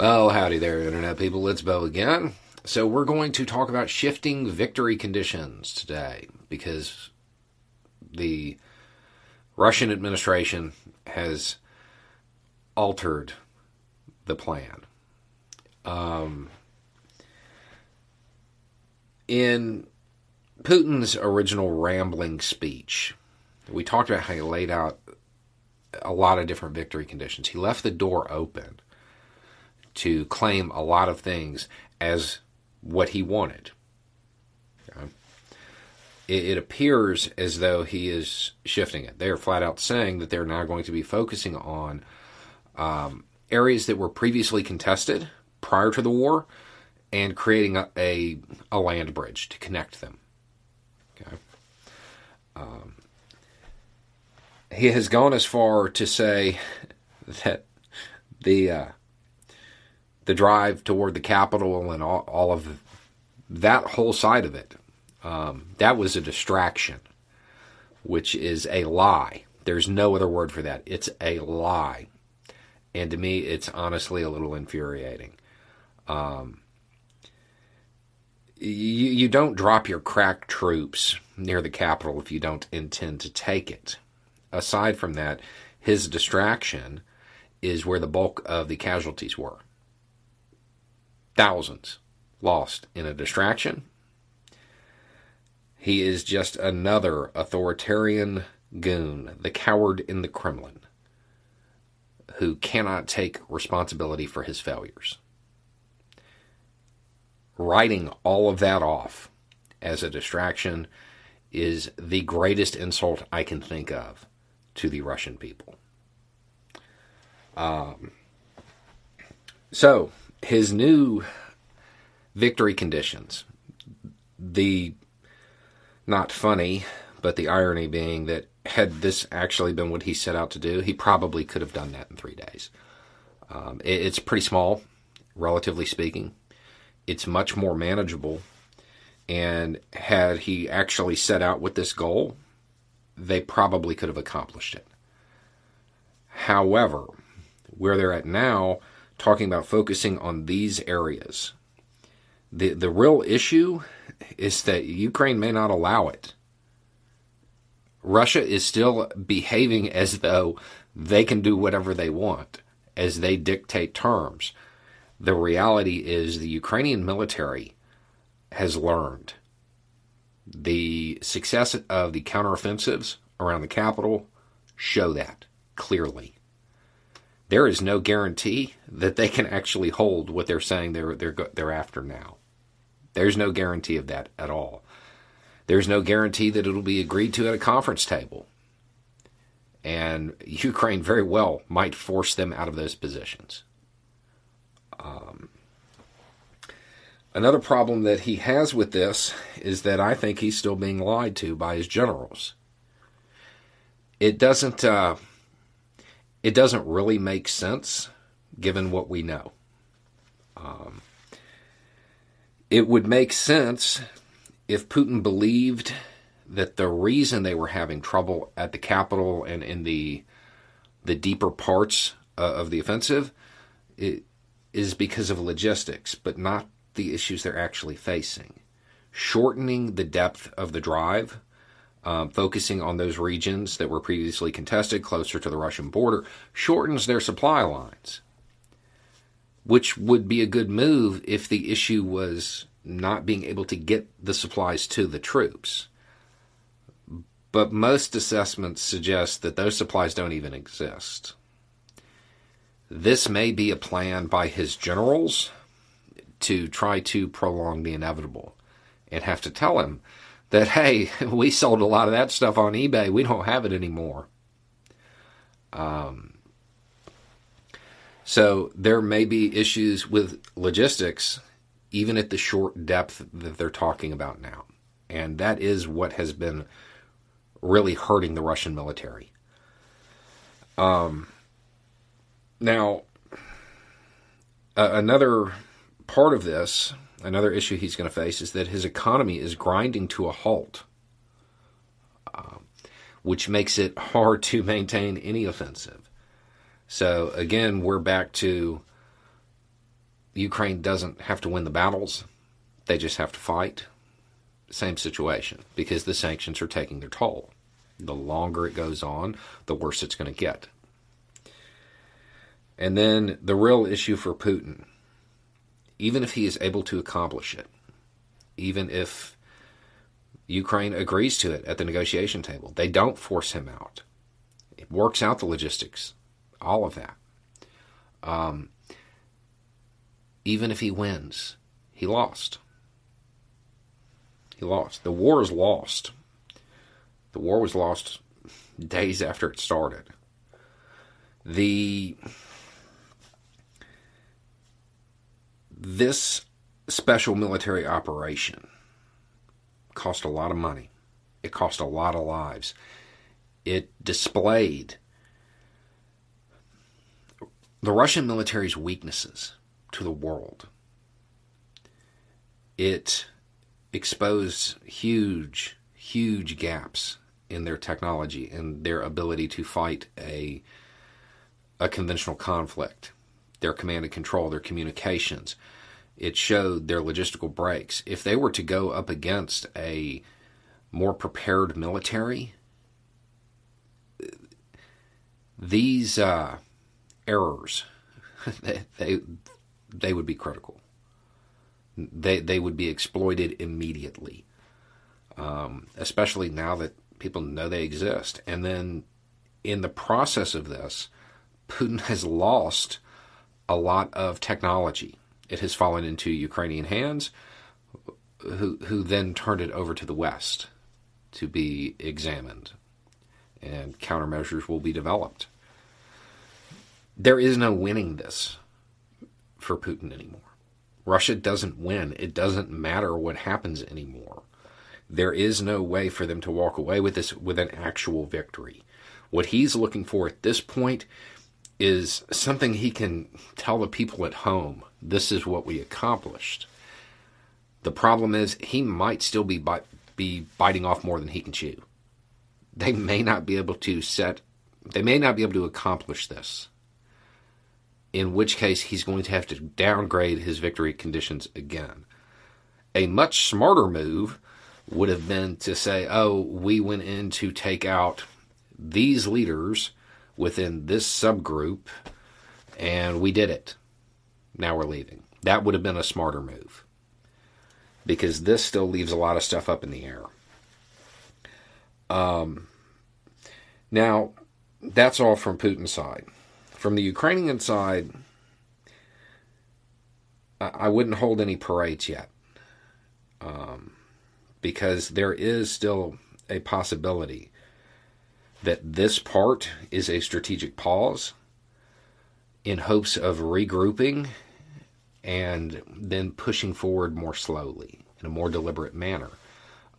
Well, howdy there, Internet people. It's Bo again. So, we're going to talk about shifting victory conditions today because the Russian administration has altered the plan. Um, in Putin's original rambling speech, we talked about how he laid out a lot of different victory conditions. He left the door open to claim a lot of things as what he wanted. Okay. It, it, appears as though he is shifting it. They are flat out saying that they're now going to be focusing on um, areas that were previously contested prior to the war and creating a, a, a land bridge to connect them. Okay. Um, he has gone as far to say that the uh, the drive toward the capital and all, all of that whole side of it, um, that was a distraction, which is a lie. There's no other word for that. It's a lie. And to me, it's honestly a little infuriating. Um, you, you don't drop your crack troops near the capital if you don't intend to take it. Aside from that, his distraction is where the bulk of the casualties were thousands lost in a distraction. He is just another authoritarian goon, the coward in the Kremlin, who cannot take responsibility for his failures. Writing all of that off as a distraction is the greatest insult I can think of to the Russian people. Um, so, his new victory conditions. The not funny, but the irony being that had this actually been what he set out to do, he probably could have done that in three days. Um, it, it's pretty small, relatively speaking. It's much more manageable. And had he actually set out with this goal, they probably could have accomplished it. However, where they're at now, talking about focusing on these areas. The, the real issue is that Ukraine may not allow it. Russia is still behaving as though they can do whatever they want, as they dictate terms. The reality is the Ukrainian military has learned. The success of the counteroffensives around the capital show that clearly there is no guarantee that they can actually hold what they're saying they're they're they're after now. There's no guarantee of that at all. There's no guarantee that it'll be agreed to at a conference table. And Ukraine very well might force them out of those positions. Um, another problem that he has with this is that I think he's still being lied to by his generals. It doesn't. Uh, it doesn't really make sense given what we know. Um, it would make sense if Putin believed that the reason they were having trouble at the capital and in the the deeper parts uh, of the offensive is because of logistics, but not the issues they're actually facing. Shortening the depth of the drive um, focusing on those regions that were previously contested closer to the Russian border shortens their supply lines, which would be a good move if the issue was not being able to get the supplies to the troops. But most assessments suggest that those supplies don't even exist. This may be a plan by his generals to try to prolong the inevitable and have to tell him that, hey, we sold a lot of that stuff on eBay. We don't have it anymore. Um, so there may be issues with logistics, even at the short depth that they're talking about now. And that is what has been really hurting the Russian military. Um, now, uh, another part of this another issue he's going to face is that his economy is grinding to a halt, uh, which makes it hard to maintain any offensive. So again, we're back to Ukraine doesn't have to win the battles, they just have to fight. Same situation because the sanctions are taking their toll. The longer it goes on, the worse it's going to get. And then the real issue for Putin, even if he is able to accomplish it, even if Ukraine agrees to it at the negotiation table, they don't force him out. It works out the logistics, all of that. Um, even if he wins, he lost. He lost. The war is lost. The war was lost days after it started. The this special military operation cost a lot of money. It cost a lot of lives. It displayed the Russian military's weaknesses to the world. It exposed huge, huge gaps in their technology and their ability to fight a a conventional conflict, their command and control, their communications. It showed their logistical breaks. If they were to go up against a more prepared military, these uh, errors they, they they would be critical. They they would be exploited immediately, um, especially now that people know they exist. And then, in the process of this, Putin has lost a lot of technology. It has fallen into Ukrainian hands, who who then turned it over to the West to be examined, and countermeasures will be developed. There is no winning this for Putin anymore. Russia doesn't win. It doesn't matter what happens anymore. There is no way for them to walk away with this with an actual victory. What he's looking for at this point is something he can tell the people at home this is what we accomplished. The problem is he might still be be biting off more than he can chew. They may not be able to set they may not be able to accomplish this in which case he's going to have to downgrade his victory conditions again. A much smarter move would have been to say, oh, we went in to take out these leaders within this subgroup, and we did it. Now we're leaving. That would have been a smarter move. Because this still leaves a lot of stuff up in the air. Um, now, that's all from Putin's side. From the Ukrainian side, I wouldn't hold any parades yet. Um, because there is still a possibility that this part is a strategic pause in hopes of regrouping and then pushing forward more slowly in a more deliberate manner.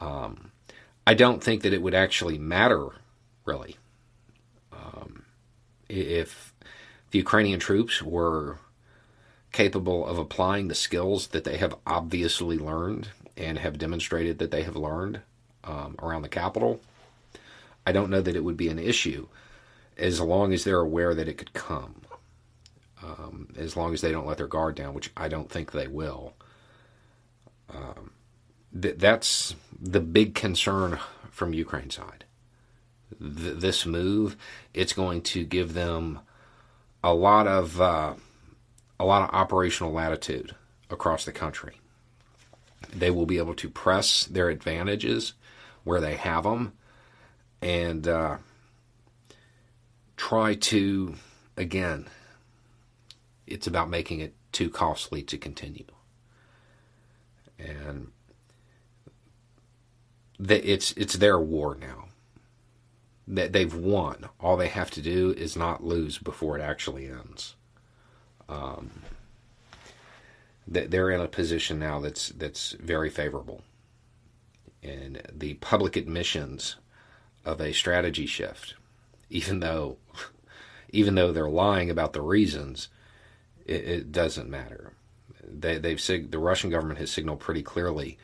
Um, I don't think that it would actually matter, really, um, if the Ukrainian troops were capable of applying the skills that they have obviously learned and have demonstrated that they have learned um, around the capital, I don't know that it would be an issue as long as they're aware that it could come. Um, as long as they don't let their guard down, which I don't think they will. Um, th- that's the big concern from Ukraine side. Th- this move, it's going to give them a lot of uh, a lot of operational latitude across the country. They will be able to press their advantages where they have them, and uh, try to again. It's about making it too costly to continue, and it's it's their war now that they've won. All they have to do is not lose before it actually ends. Um, they're in a position now that's that's very favorable, and the public admissions of a strategy shift, even though even though they're lying about the reasons, it, it doesn't matter. They, they've sig- the Russian government has signaled pretty clearly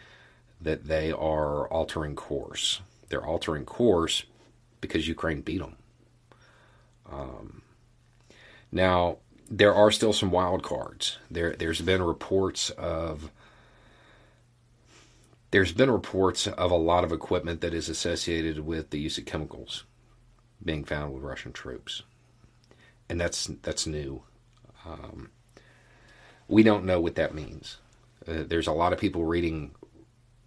that they are altering course. They're altering course because Ukraine beat them. Um, now, there are still some wild cards. There, there's been reports of there's been reports of a lot of equipment that is associated with the use of chemicals being found with Russian troops, and that's that's new. Um, we don't know what that means. Uh, there's a lot of people reading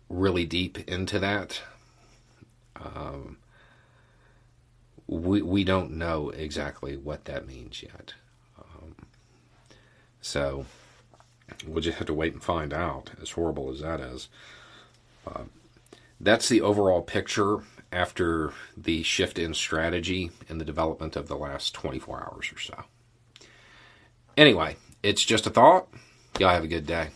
really deep into that. Um, we we don't know exactly what that means yet. Um, so we'll just have to wait and find out. As horrible as that is, that's the overall picture after the shift in strategy in the development of the last 24 hours or so. Anyway, it's just a thought. Y'all have a good day.